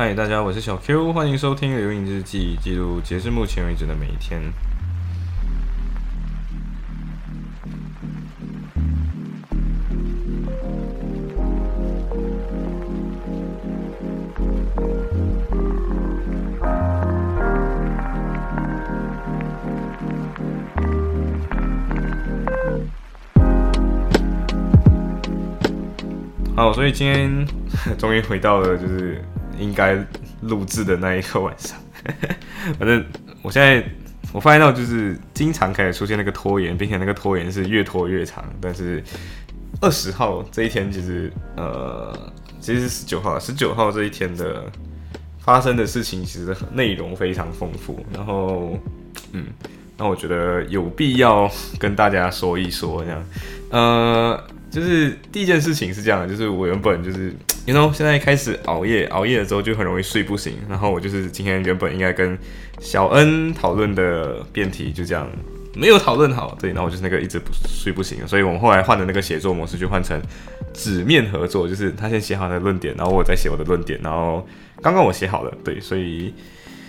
嗨，大家，我是小 Q，欢迎收听《留影日记》，记录截至目前为止的每一天。好，所以今天 终于回到了就是应该录制的那一个晚上。反正我现在我发现到就是经常开始出现那个拖延，并且那个拖延是越拖越长。但是二十号这一天其实呃其实是十九号，十九号这一天的发生的事情其实内容非常丰富。然后嗯，那我觉得有必要跟大家说一说这样，呃。就是第一件事情是这样的，就是我原本就是，你 know 现在开始熬夜，熬夜了之后就很容易睡不醒。然后我就是今天原本应该跟小恩讨论的辩题就这样没有讨论好，对，然后我就是那个一直不睡不醒，所以我们后来换的那个写作模式就换成纸面合作，就是他先写好他的论点，然后我再写我的论点，然后刚刚我写好了，对，所以。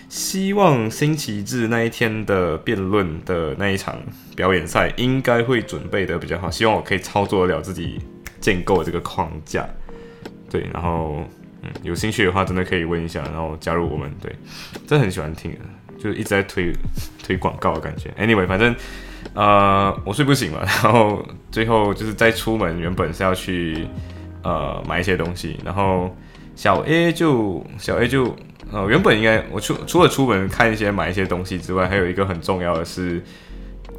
希望星期日那一天的辩论的那一场表演赛应该会准备的比较好。希望我可以操作得了自己建构的这个框架。对，然后嗯，有兴趣的话真的可以问一下，然后加入我们。对，真的很喜欢听，就一直在推推广告的感觉。Anyway，反正呃我睡不醒嘛，然后最后就是在出门，原本是要去呃买一些东西，然后小 A 就小 A 就。呃，原本应该我除除了出门看一些买一些东西之外，还有一个很重要的是，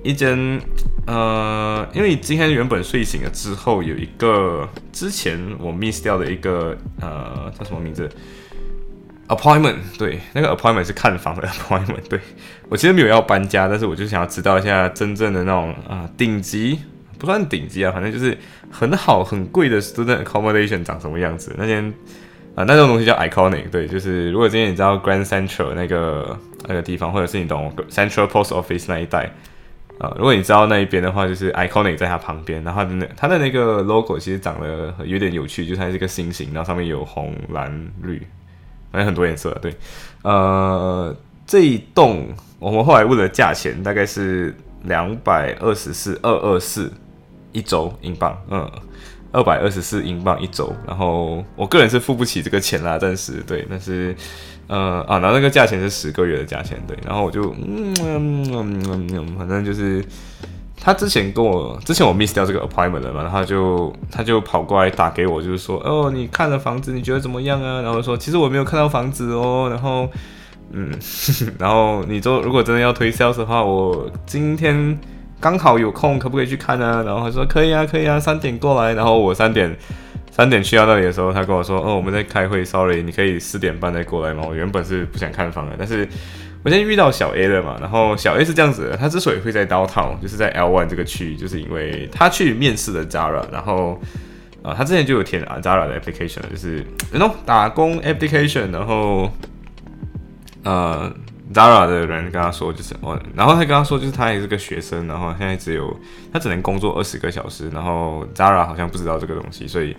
一间呃，因为今天原本睡醒了之后，有一个之前我 miss 掉的一个呃叫什么名字 appointment，对，那个 appointment 是看房的 appointment，对我其实没有要搬家，但是我就想要知道一下真正的那种啊顶级不算顶级啊，反正就是很好很贵的 student accommodation 长什么样子，那间。啊，那种东西叫 iconic，对，就是如果今天你知道 Grand Central 那个那个地方，或者是你懂 Central Post Office 那一带，啊，如果你知道那一边的话，就是 iconic 在它旁边，然后它的那它的那个 logo 其实长得有点有趣，就是它是一个心形，然后上面有红、蓝、绿，反正很多颜色。对，呃，这一栋我们后来问了价钱，大概是两百二十四二二四一周英镑，嗯。二百二十四英镑一周，然后我个人是付不起这个钱啦，暂时对，但是呃啊，然后那个价钱是十个月的价钱，对，然后我就嗯嗯嗯，反正就是他之前跟我之前我 miss 掉这个 appointment 了嘛，然后就他就跑过来打给我，就是说哦，你看了房子，你觉得怎么样啊？然后说其实我没有看到房子哦，然后嗯，然后你说如果真的要推销的话，我今天。刚好有空，可不可以去看呢？然后他说可以啊，可以啊，三点过来。然后我三点三点去到那里的时候，他跟我说，哦，我们在开会，sorry，你可以四点半再过来吗？我原本是不想看房的，但是我现在遇到小 A 了嘛。然后小 A 是这样子的，他之所以会在 downtown，就是在 L one 这个区域，就是因为他去面试了 Zara，然后啊，他之前就有填啊 Zara 的 application，就是 no 打工 application，然后呃。Zara 的人跟他说，就是哦，然后他跟他说，就是他也是个学生，然后现在只有他只能工作二十个小时，然后 Zara 好像不知道这个东西，所以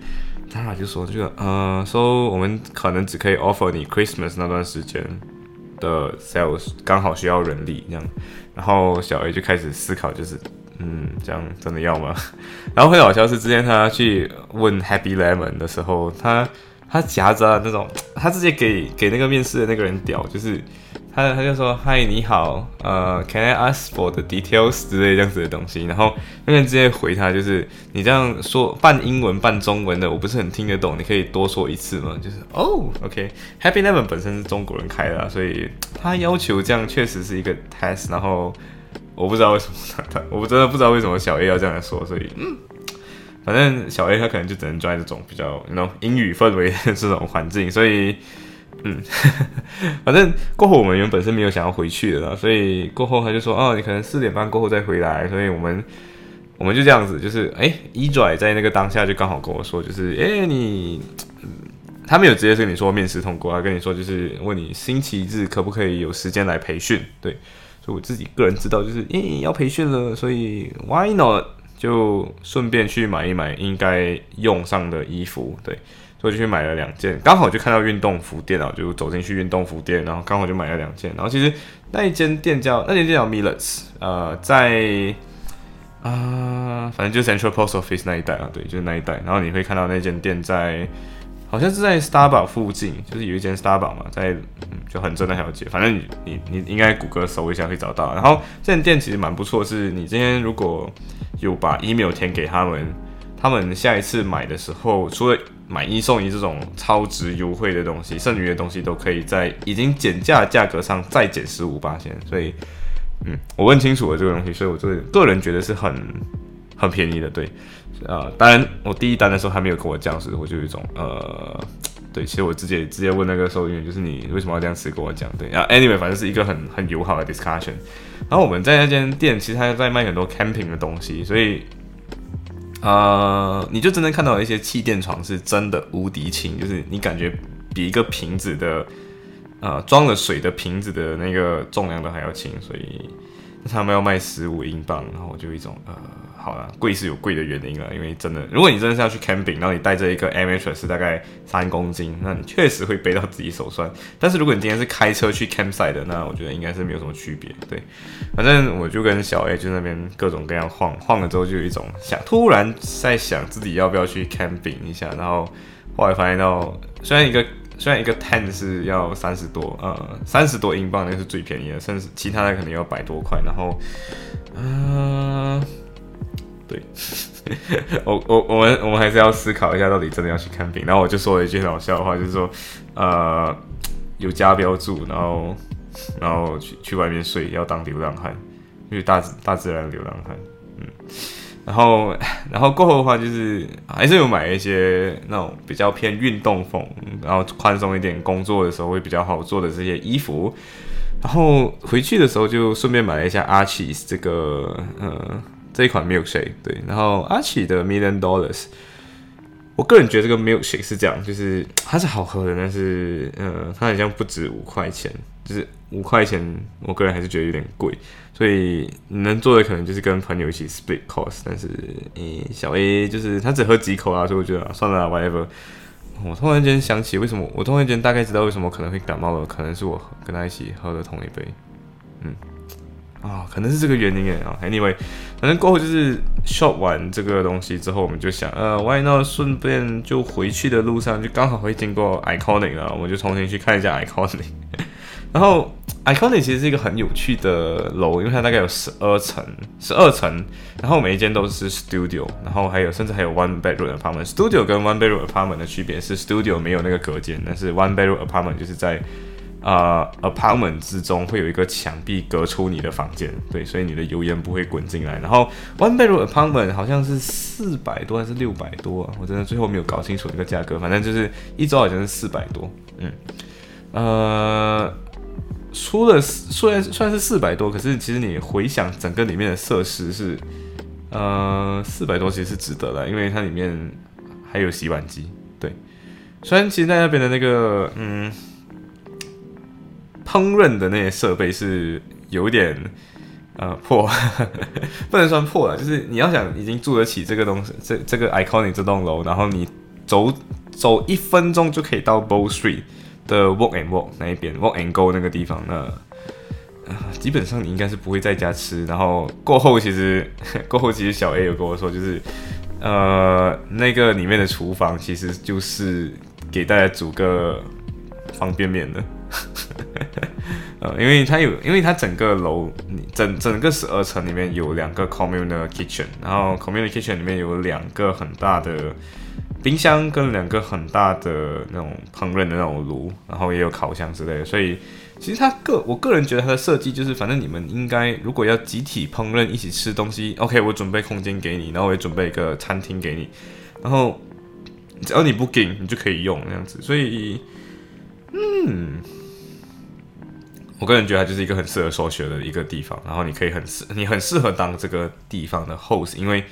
Zara 就说这个，呃，说我们可能只可以 offer 你 Christmas 那段时间的 sales，刚好需要人力这样，然后小 A 就开始思考，就是嗯，这样真的要吗？然后很好笑是之前他去问 Happy Lemon 的时候，他他夹着那种，他直接给给那个面试的那个人屌，就是。他他就说嗨你好，呃，Can I ask for the details 之类这样子的东西，然后那个人直接回他就是你这样说半英文半中文的，我不是很听得懂，你可以多说一次吗？就是哦，OK，Happy Lemon 本身是中国人开的，所以他要求这样确实是一个 test，然后我不知道为什么他他我真的不知道为什么小 A 要这样说，所以嗯，反正小 A 他可能就只能在这种比较那种英语氛围的这种环境，所以。嗯，反正过后我们原本是没有想要回去的啦，所以过后他就说，哦，你可能四点半过后再回来，所以我们我们就这样子，就是哎，一拽在那个当下就刚好跟我说，就是哎你，他没有直接跟你说面试通过，他跟你说就是问你星期日可不可以有时间来培训，对，所以我自己个人知道就是哎要培训了，所以 why not 就顺便去买一买应该用上的衣服，对。所以就去买了两件。刚好就看到运动服店啊，就走进去运动服店，然后刚好就买了两件。然后其实那一间店叫那间店叫 Millets，呃，在啊，反正就 Central Post Office 那一带啊，对，就是那一带。然后你会看到那间店在。好像是在 Starbucks 附近，就是有一间 Starbucks 嘛，在就很正那条街。反正你你你应该谷歌搜一下会找到。然后这间店其实蛮不错，是你今天如果有把 email 填给他们，他们下一次买的时候，除了买一送一这种超值优惠的东西，剩余的东西都可以在已经减价价格上再减十五八千。所以，嗯，我问清楚了这个东西，所以我个个人觉得是很很便宜的，对。呃，当然，我第一单的时候还没有跟我讲时，我就有一种呃，对，其实我直接直接问那个收银员，就是你为什么要这样子跟我讲？对，然后 anyway，反正是一个很很友好的 discussion。然后我们在那间店，其实他在卖很多 camping 的东西，所以呃，你就真的看到一些气垫床是真的无敌轻，就是你感觉比一个瓶子的呃装了水的瓶子的那个重量都还要轻，所以他们要卖十五英镑，然后我就一种呃。好了，贵是有贵的原因啊，因为真的，如果你真的是要去 camping，然后你带着一个 M H 是大概三公斤，那你确实会背到自己手酸。但是如果你今天是开车去 campsite 的，那我觉得应该是没有什么区别。对，反正我就跟小 A 就那边各种各样晃晃了之后，就有一种想突然在想自己要不要去 camping 一下，然后后来发现到虽然一个虽然一个 tent 是要三十多，呃，三十多英镑那是最便宜的，甚至其他的可能要百多块，然后，嗯。对，我我我们我们还是要思考一下，到底真的要去看病。然后我就说了一句很好笑的话，就是说，呃，有家标住，然后然后去去外面睡，要当流浪汉，就是大自大自然流浪汉。嗯，然后然后过后的话，就是还是有买一些那种比较偏运动风，然后宽松一点，工作的时候会比较好做的这些衣服。然后回去的时候就顺便买了一下 Archie's 这个，呃。这一款 milkshake 对，然后阿奇的 million dollars，我个人觉得这个 milkshake 是这样，就是它是好喝的，但是呃，它好像不止五块钱，就是五块钱，我个人还是觉得有点贵，所以能做的可能就是跟朋友一起 split cost，但是诶，小 A 就是他只喝几口啊，所以我觉得算了，whatever。我突然间想起为什么，我突然间大概知道为什么可能会感冒了，可能是我跟他一起喝的同一杯，嗯。啊，可能是这个原因诶啊。Anyway，反正过后就是 shop 完这个东西之后，我们就想，呃，Why not 顺便就回去的路上就刚好会经过 Iconic 啊，我们就重新去看一下 Iconic。然后 Iconic 其实是一个很有趣的楼，因为它大概有十二层，十二层，然后每一间都是 studio，然后还有甚至还有 one bedroom apartment。Studio 跟 one bedroom apartment 的区别是，studio 没有那个隔间，但是 one bedroom apartment 就是在。呃，apartment 之中会有一个墙壁隔出你的房间，对，所以你的油烟不会滚进来。然后 one bedroom apartment 好像是四百多还是六百多啊？我真的最后没有搞清楚那个价格，反正就是一周好像是四百多。嗯，呃，出了虽然算是四百多，可是其实你回想整个里面的设施是，呃，四百多其实是值得的，因为它里面还有洗碗机。对，虽然其实在那边的那个，嗯。烹饪的那些设备是有点呃破，不能算破了，就是你要想已经住得起这个东西，这这个 iconic 这栋楼，然后你走走一分钟就可以到 Bow Street 的 Walk and Walk 那一边，Walk and Go 那个地方，那基本上你应该是不会在家吃。然后过后其实 过后其实小 A 有跟我说，就是呃那个里面的厨房其实就是给大家煮个方便面的。呃，因为它有，因为它整个楼，整整个十二层里面有两个 communal kitchen，然后 communal kitchen 里面有两个很大的冰箱跟两个很大的那种烹饪的那种炉，然后也有烤箱之类的，所以其实它个我个人觉得它的设计就是，反正你们应该如果要集体烹饪一起吃东西，OK，我准备空间给你，然后我也准备一个餐厅给你，然后只要你不给，你就可以用那样子，所以，嗯。我个人觉得它就是一个很适合收学的一个地方，然后你可以很适，你很适合当这个地方的 host，因为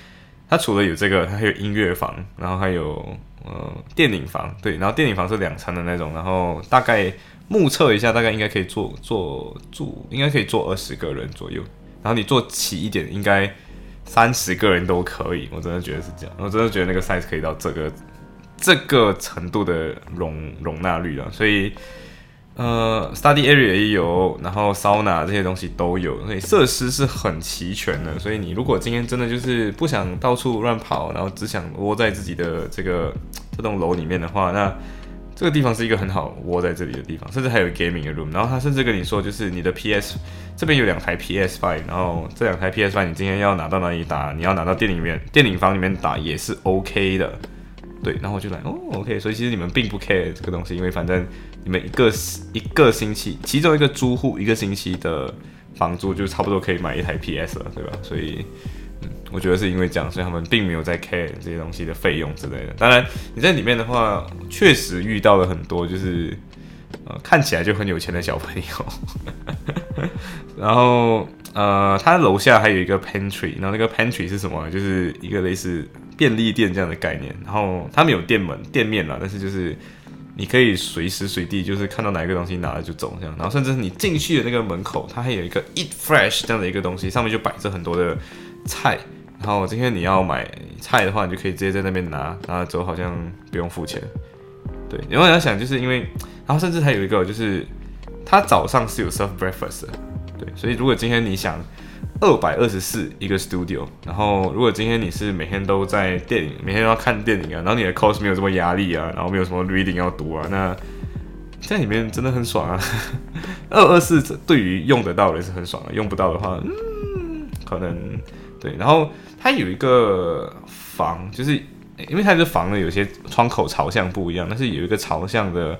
它除了有这个，它还有音乐房，然后还有呃电影房，对，然后电影房是两层的那种，然后大概目测一下，大概应该可以坐坐住，应该可以坐二十个人左右，然后你坐齐一点，应该三十个人都可以，我真的觉得是这样，我真的觉得那个 size 可以到这个这个程度的容容纳率了，所以。呃，study area 也有，然后 sauna 这些东西都有，所以设施是很齐全的。所以你如果今天真的就是不想到处乱跑，然后只想窝在自己的这个这栋楼里面的话，那这个地方是一个很好窝在这里的地方，甚至还有 gaming 的 room。然后他甚至跟你说，就是你的 PS 这边有两台 PS Five，然后这两台 PS Five 你今天要拿到哪里打，你要拿到店里面电影房里面打也是 OK 的。对，然后我就来哦，OK，所以其实你们并不 care 这个东西，因为反正你们一个一个星期，其中一个租户一个星期的房租就差不多可以买一台 PS 了，对吧？所以，嗯，我觉得是因为这样，所以他们并没有在 care 这些东西的费用之类的。当然，你在里面的话，确实遇到了很多就是呃看起来就很有钱的小朋友，然后呃，他楼下还有一个 pantry，然后那个 pantry 是什么？就是一个类似。便利店这样的概念，然后他们有店门、店面啦，但是就是你可以随时随地就是看到哪一个东西拿了就走这样，然后甚至是你进去的那个门口，它还有一个 Eat Fresh 这样的一个东西，上面就摆着很多的菜，然后今天你要买菜的话，你就可以直接在那边拿，拿走好像不用付钱。对，然后你要想就是因为，然后甚至还有一个就是，它早上是有 serve breakfast 的，对，所以如果今天你想。二百二十四一个 studio，然后如果今天你是每天都在电影，每天都要看电影啊，然后你的 course 没有这么压力啊，然后没有什么 reading 要读啊，那在里面真的很爽啊。二二四对于用得到的是很爽的，用不到的话，嗯，可能对。然后它有一个房，就是因为它的房呢，有些窗口朝向不一样，但是有一个朝向的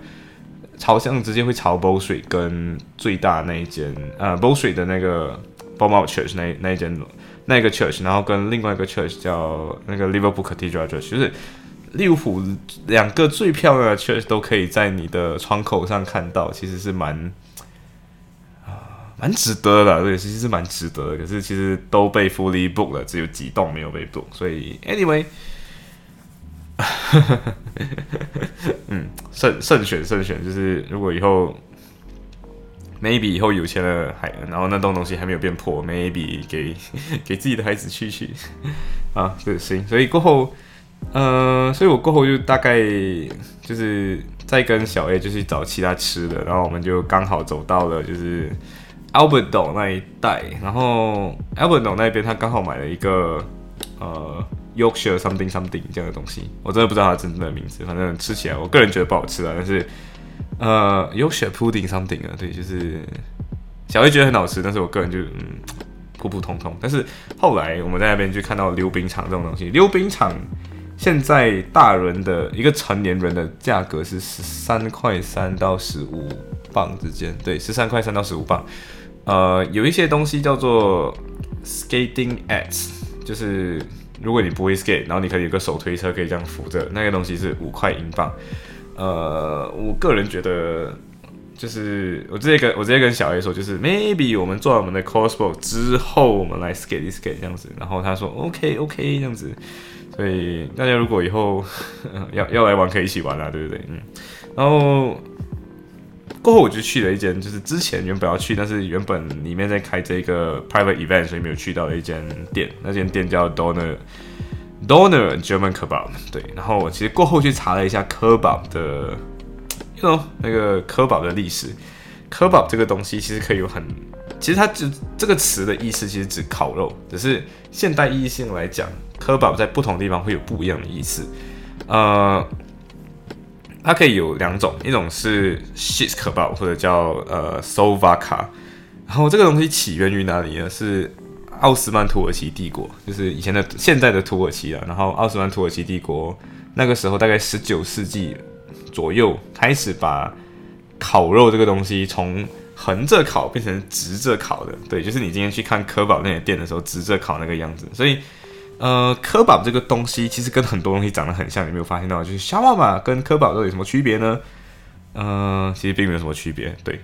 朝向直接会朝 boss 跟最大那一间呃 Bow Street 的那个。B o m o u Church 那那一间那个 church，然后跟另外一个 church 叫那个 Liverpool Cathedral Church，就是利物浦两个最漂亮的 church 都可以在你的窗口上看到，其实是蛮啊蛮值得的，对，其实是蛮值得的。可是其实都被 fully book 了，只有几栋没有被 book，所以 anyway，嗯，慎慎选慎选，就是如果以后。Maybe 以后有钱了还，然后那栋东西还没有变破，maybe 给 给自己的孩子去去 啊，这行。所以过后，呃，所以我过后就大概就是再跟小 A 就去找其他吃的，然后我们就刚好走到了就是 Alberto 那一带，然后 Alberto 那边他刚好买了一个呃 Yorkshire something something 这样的东西，我真的不知道它真正的名字，反正吃起来我个人觉得不好吃啊，但是。呃，有雪 pudding something 啊，对，就是小薇觉得很好吃，但是我个人就嗯普普通通。但是后来我们在那边就看到溜冰场这种东西，溜冰场现在大人的一个成年人的价格是十三块三到十五磅之间，对，十三块三到十五磅。呃，有一些东西叫做 skating at，就是如果你不会 skate，然后你可以有个手推车可以这样扶着，那个东西是五块英镑。呃，我个人觉得，就是我直接跟我直接跟小 A 说，就是 maybe 我们做完我们的 cosplay 之后，我们来 skate skate 这样子，然后他说 OK OK 这样子，所以大家如果以后要 要来玩，可以一起玩啦，对不对？嗯，然后过后我就去了一间，就是之前原本要去，但是原本里面在开这个 private event，所以没有去到的一间店，那间店叫 Donor。Donor German kebab，对，然后我其实过后去查了一下 kebab 的，know 那个 kebab 的历史，kebab 这个东西其实可以有很，其实它就这个词的意思其实指烤肉，只是现代意义性来讲，kebab 在不同地方会有不一样的意思，呃，它可以有两种，一种是 shish kebab 或者叫呃 sovaka，然后这个东西起源于哪里呢？是奥斯曼土耳其帝国就是以前的现在的土耳其啊，然后奥斯曼土耳其帝国那个时候大概十九世纪左右开始把烤肉这个东西从横着烤变成直着烤的，对，就是你今天去看科宝那些店的时候直着烤那个样子，所以呃，科宝这个东西其实跟很多东西长得很像，你没有发现到？就是小马马跟科宝都有什么区别呢？嗯，其实并没有什么区别。对，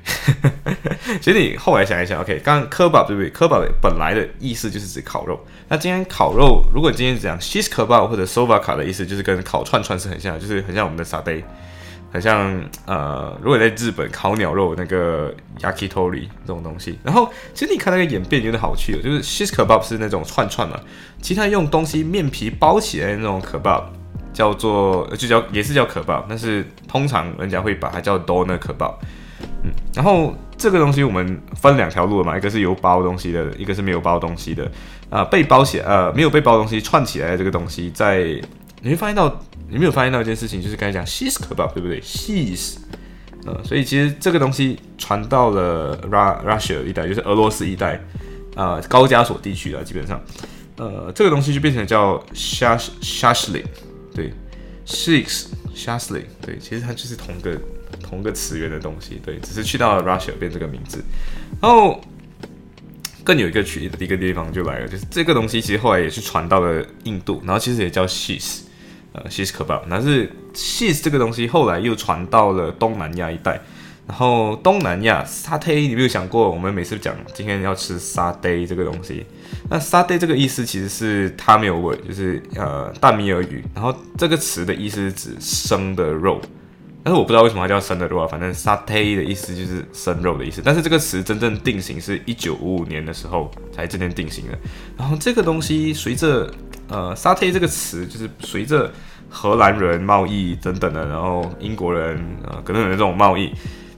其实你后来想一想，OK，刚刚科宝对不对？科宝本来的意思就是指烤肉。那今天烤肉，如果今天讲 shish kebab 或者 soba 卡的意思，就是跟烤串串是很像，就是很像我们的沙爹，很像呃，如果在日本烤鸟肉那个 yakitori 这种东西。然后其实你看那个演变有点好趣哦，就是 shish kebab 是那种串串嘛，其他用东西面皮包起来的那种 kebab。叫做就叫也是叫可爆，但是通常人家会把它叫 donor 可爆。嗯，然后这个东西我们分两条路了嘛，一个是有包东西的，一个是没有包东西的。啊，被包起呃没有被包东西串起来的这个东西，在你会发现到，你没有发现到一件事情，就是刚才讲 she's 可爆，对不对？she's 呃，所以其实这个东西传到了 Russia 一带，就是俄罗斯一带，啊，高加索地区了，基本上，呃，这个东西就变成叫 shash shashlik，对，Shiks Shasli，对，其实它就是同个同个词源的东西，对，只是去到了 Russia 变这个名字，然后。更有一个区的一个地方就来了，就是这个东西其实后来也是传到了印度，然后其实也叫 sheesh 呃 sheesh 可不好但是 sheesh 这个东西后来又传到了东南亚一带，然后东南亚沙爹，你有没有想过我们每次讲今天要吃沙爹这个东西，那沙爹这个意思其实是它没有味，就是呃大米而语，然后这个词的意思是指生的肉。但是我不知道为什么它叫生的肉啊，反正沙爹的意思就是生肉的意思。但是这个词真正定型是一九五五年的时候才真正定型的。然后这个东西随着呃沙爹这个词，就是随着荷兰人贸易等等的，然后英国人呃等等的这种贸易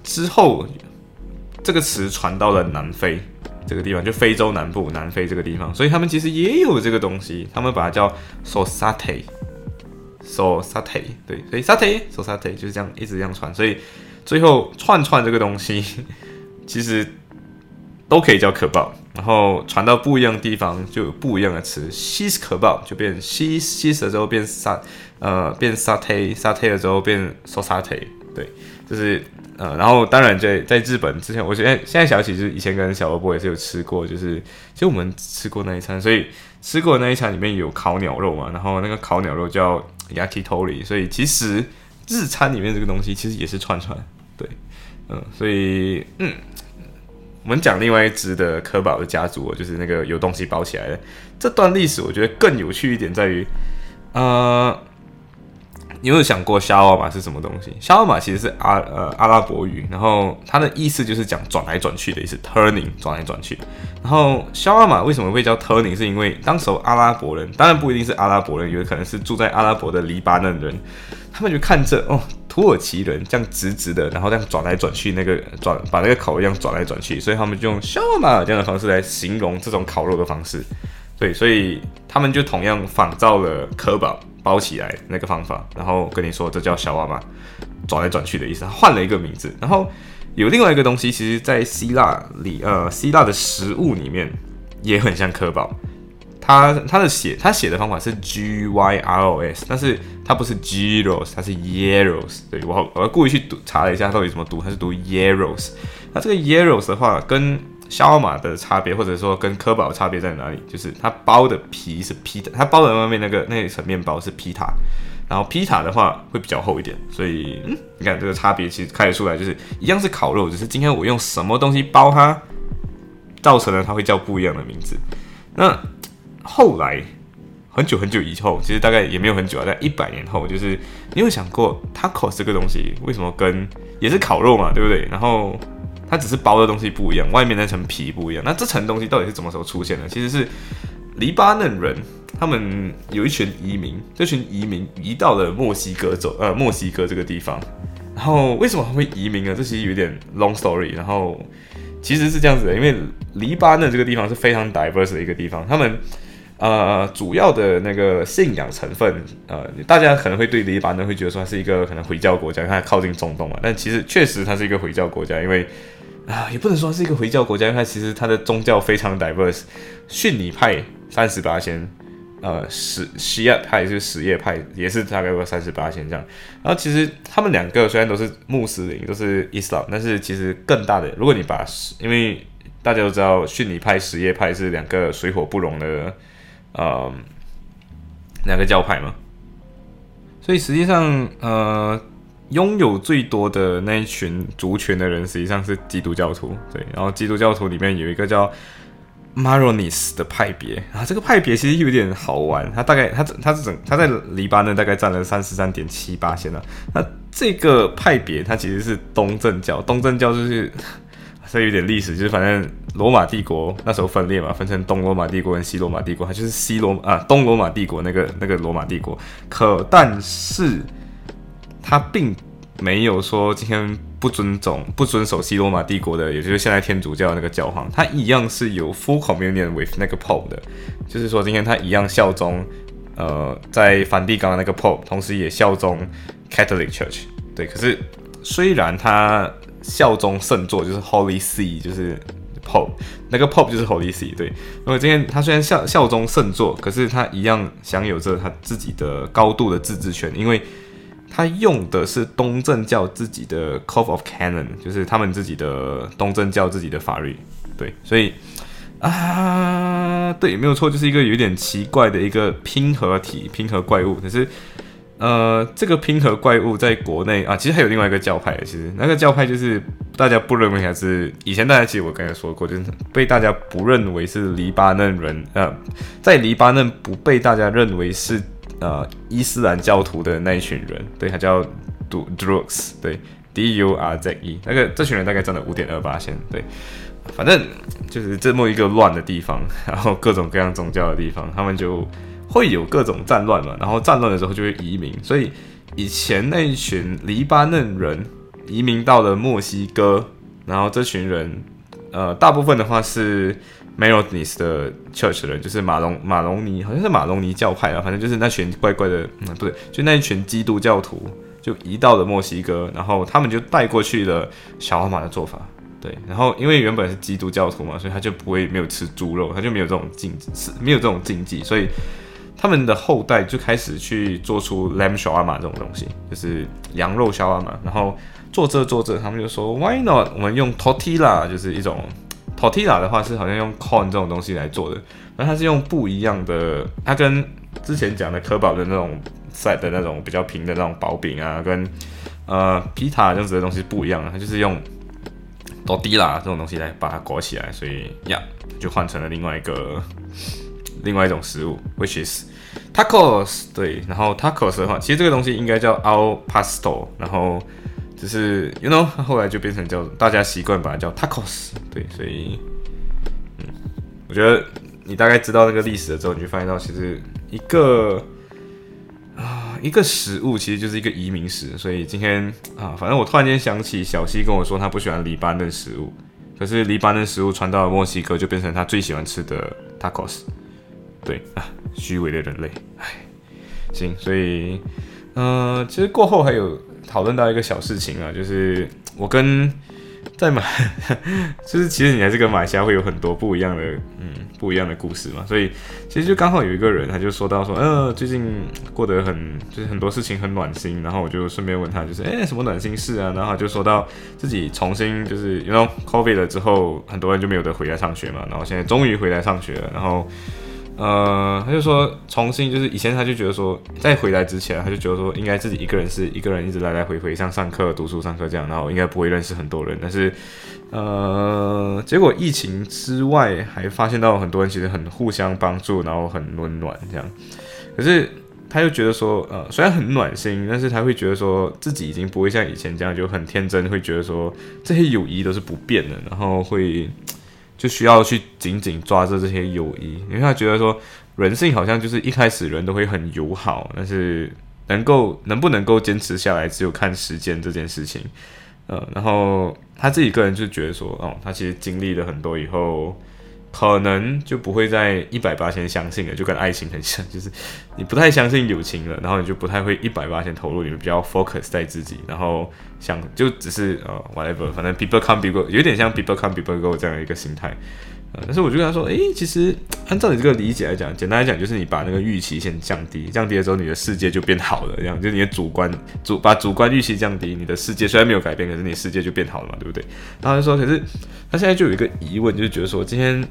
之后，这个词传到了南非这个地方，就非洲南部南非这个地方，所以他们其实也有这个东西，他们把它叫 so satay。So satay，对，所以 satay，so satay 就是这样一直这样传，所以最后串串这个东西 其实都可以叫可爆，然后传到不一样的地方就有不一样的词，，Sis 可爆就变西西了之后变沙呃变 satay satay 了之后变 so satay，对，就是呃然后当然在在日本之前，我现在现在想起就是以前跟小萝卜也是有吃过，就是其实我们吃过那一餐，所以吃过那一餐里面有烤鸟肉嘛，然后那个烤鸟肉叫。yakitori，所以其实日餐里面这个东西其实也是串串，对，嗯，所以嗯，我们讲另外一只的科宝的家族，就是那个有东西包起来的这段历史，我觉得更有趣一点在于，呃。你有想过沙瓦玛是什么东西？沙瓦玛其实是阿呃阿拉伯语，然后它的意思就是讲转来转去的意思，turning 转来转去。然后沙瓦玛为什么会叫 turning？是因为当时候阿拉伯人，当然不一定是阿拉伯人，有可能是住在阿拉伯的黎巴嫩人，他们就看着哦土耳其人这样直直的，然后这样转来转去，那个转把那个烤肉一样转来转去，所以他们就用沙瓦玛这样的方式来形容这种烤肉的方式。对，所以他们就同样仿照了科宝。包起来那个方法，然后跟你说这叫小娃娃，转来转去的意思，换了一个名字。然后有另外一个东西，其实，在希腊里，呃，希腊的食物里面也很像科宝。它它的写它写的方法是 G Y R O S，但是它不是 Gyros，它是 Yeros。对我我故意去读查了一下到底怎么读，它是读 Yeros。那这个 Yeros 的话，跟肖尔玛的差别，或者说跟科宝差别在哪里？就是它包的皮是披的，它包的外面那个那一层面包是披塔，然后披塔的话会比较厚一点，所以嗯，你看这个差别其实看得出来，就是一样是烤肉，只是今天我用什么东西包它，造成了它会叫不一样的名字。那后来很久很久以后，其实大概也没有很久啊，在一百年后，就是你有想过 taco 这个东西为什么跟也是烤肉嘛，对不对？然后它只是包的东西不一样，外面那层皮不一样。那这层东西到底是什么时候出现的？其实是黎巴嫩人，他们有一群移民，这群移民移到了墨西哥州，呃，墨西哥这个地方。然后为什么会移民呢？这其实有点 long story。然后其实是这样子的，因为黎巴嫩这个地方是非常 diverse 的一个地方，他们呃主要的那个信仰成分，呃，大家可能会对黎巴嫩会觉得说它是一个可能回教国家，因为它靠近中东嘛。但其实确实它是一个回教国家，因为啊，也不能说是一个回教国家，因为它其实它的宗教非常 diverse，逊尼派三十八仙，呃，什什叶派就是什叶派，也是大概有三十八仙这样。然后其实他们两个虽然都是穆斯林，都是伊斯兰，但是其实更大的，如果你把，因为大家都知道逊尼派、什叶派是两个水火不容的，呃，两个教派嘛，所以实际上，呃。拥有最多的那一群族群的人，实际上是基督教徒。对，然后基督教徒里面有一个叫 Maronis 的派别，啊这个派别其实有点好玩。它大概，它它整，它在黎巴嫩大概占了三十三点七八线了。那这个派别它其实是东正教，东正教就是 这有点历史，就是反正罗马帝国那时候分裂嘛，分成东罗马帝国跟西罗马帝国，它就是西罗啊东罗马帝国那个那个罗马帝国。可但是他并没有说今天不尊重不遵守西罗马帝国的，也就是现在天主教那个教皇，他一样是有 full communion with 那个 pope 的，就是说今天他一样效忠呃在梵蒂冈的那个 pope，同时也效忠 Catholic Church。对，可是虽然他效忠圣座，就是 Holy See，就是 Pope，那个 Pope 就是 Holy See。对，因为今天他虽然效效忠圣座，可是他一样享有着他自己的高度的自治权，因为他用的是东正教自己的 Code of Canon，就是他们自己的东正教自己的法律。对，所以啊，对，没有错，就是一个有点奇怪的一个拼合体、拼合怪物，可是。呃，这个拼合怪物在国内啊，其实还有另外一个教派。其实那个教派就是大家不认为还是以前大家其实我刚才说过，就是被大家不认为是黎巴嫩人呃，在黎巴嫩不被大家认为是呃伊斯兰教徒的那一群人，对，他叫 Drugs，对，D U R Z E，那个这群人大概占了五点二八线，对，反正就是这么一个乱的地方，然后各种各样宗教的地方，他们就。会有各种战乱嘛，然后战乱的时候就会移民，所以以前那一群黎巴嫩人移民到了墨西哥，然后这群人，呃，大部分的话是 Maronis 的 Church 人，就是马龙马龙尼，好像是马龙尼教派啊，反正就是那群怪怪的，嗯，不对，就那一群基督教徒就移到了墨西哥，然后他们就带过去了小阿马的做法，对，然后因为原本是基督教徒嘛，所以他就不会没有吃猪肉，他就没有这种禁是没有这种禁忌，所以。他们的后代就开始去做出 lamb s h a w a m a 这种东西，就是羊肉小阿玛。然后做着做着，他们就说 why not？我们用 tortilla，就是一种 tortilla 的话是好像用 corn 这种东西来做的，那它是用不一样的，它跟之前讲的科宝的那种 set 的那种比较平的那种薄饼啊，跟呃皮塔这样子的东西不一样，它就是用 tortilla 这种东西来把它裹起来，所以呀，就换成了另外一个。另外一种食物，which is tacos，对，然后 tacos 的话，其实这个东西应该叫 al pastor，然后只是 you know，后来就变成叫大家习惯把它叫 tacos，对，所以，嗯，我觉得你大概知道那个历史了之后，你就发现到其实一个啊一个食物其实就是一个移民史，所以今天啊，反正我突然间想起小西跟我说他不喜欢黎巴嫩食物，可是黎巴嫩食物传到了墨西哥就变成他最喜欢吃的 tacos。对啊，虚伪的人类，唉，行，所以，呃，其实过后还有讨论到一个小事情啊，就是我跟在马，就是其实你还是跟马虾会有很多不一样的，嗯，不一样的故事嘛，所以其实就刚好有一个人，他就说到说，呃，最近过得很，就是很多事情很暖心，然后我就顺便问他，就是，哎，什么暖心事啊？然后他就说到自己重新就是，因为 COVID 了之后，很多人就没有得回来上学嘛，然后现在终于回来上学了，然后。呃，他就说重新就是以前他就觉得说在回来之前他就觉得说应该自己一个人是一个人一直来来回回像上课读书上课这样，然后应该不会认识很多人。但是呃，结果疫情之外还发现到很多人其实很互相帮助，然后很温暖这样。可是他又觉得说呃虽然很暖心，但是他会觉得说自己已经不会像以前这样就很天真，会觉得说这些友谊都是不变的，然后会。就需要去紧紧抓着这些友谊，因为他觉得说人性好像就是一开始人都会很友好，但是能够能不能够坚持下来，只有看时间这件事情。呃，然后他自己个人就觉得说，哦，他其实经历了很多以后。可能就不会在一百八千相信了，就跟爱情很像，就是你不太相信友情了，然后你就不太会一百八千投入，你们比较 focus 在自己，然后想就只是呃 whatever，反正 people come people 有点像 people come people go 这样的一个心态。呃，但是我就跟他说，诶，其实按照你这个理解来讲，简单来讲就是你把那个预期先降低，降低了之后你的世界就变好了，这样就是你的主观主把主观预期降低，你的世界虽然没有改变，可是你世界就变好了嘛，对不对？然后就说，可是他现在就有一个疑问，就是觉得说今天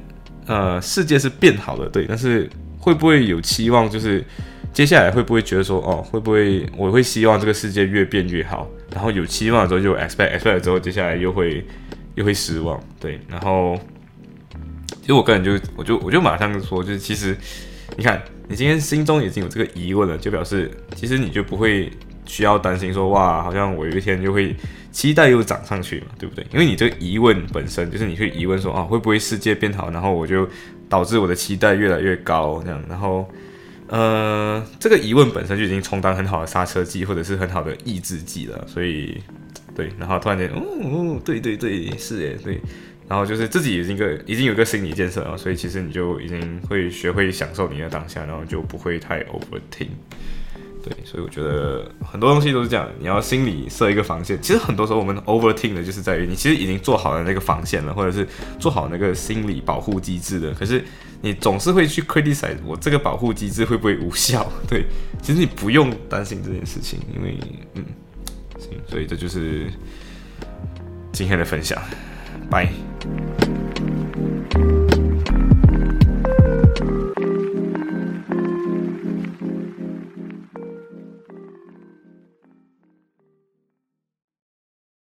呃世界是变好了，对，但是会不会有期望，就是接下来会不会觉得说，哦，会不会我会希望这个世界越变越好，然后有期望之后就 expect expect 之后，接下来又会又会失望，对，然后。其实我个人就，我就我就马上说，就是其实，你看，你今天心中已经有这个疑问了，就表示其实你就不会需要担心说，哇，好像我有一天就会期待又涨上去嘛，对不对？因为你这个疑问本身就是你去疑问说啊，会不会世界变好，然后我就导致我的期待越来越高这样，然后呃，这个疑问本身就已经充当很好的刹车剂或者是很好的抑制剂了，所以对，然后突然间哦哦，对对对，是诶，对。然后就是自己已经个已经有个心理建设了，所以其实你就已经会学会享受你的当下，然后就不会太 overthink。对，所以我觉得很多东西都是这样，你要心里设一个防线。其实很多时候我们 overthink 的就是在于你其实已经做好了那个防线了，或者是做好那个心理保护机制的，可是你总是会去 criticize 我这个保护机制会不会无效？对，其实你不用担心这件事情，因为嗯，行，所以这就是今天的分享。Bye.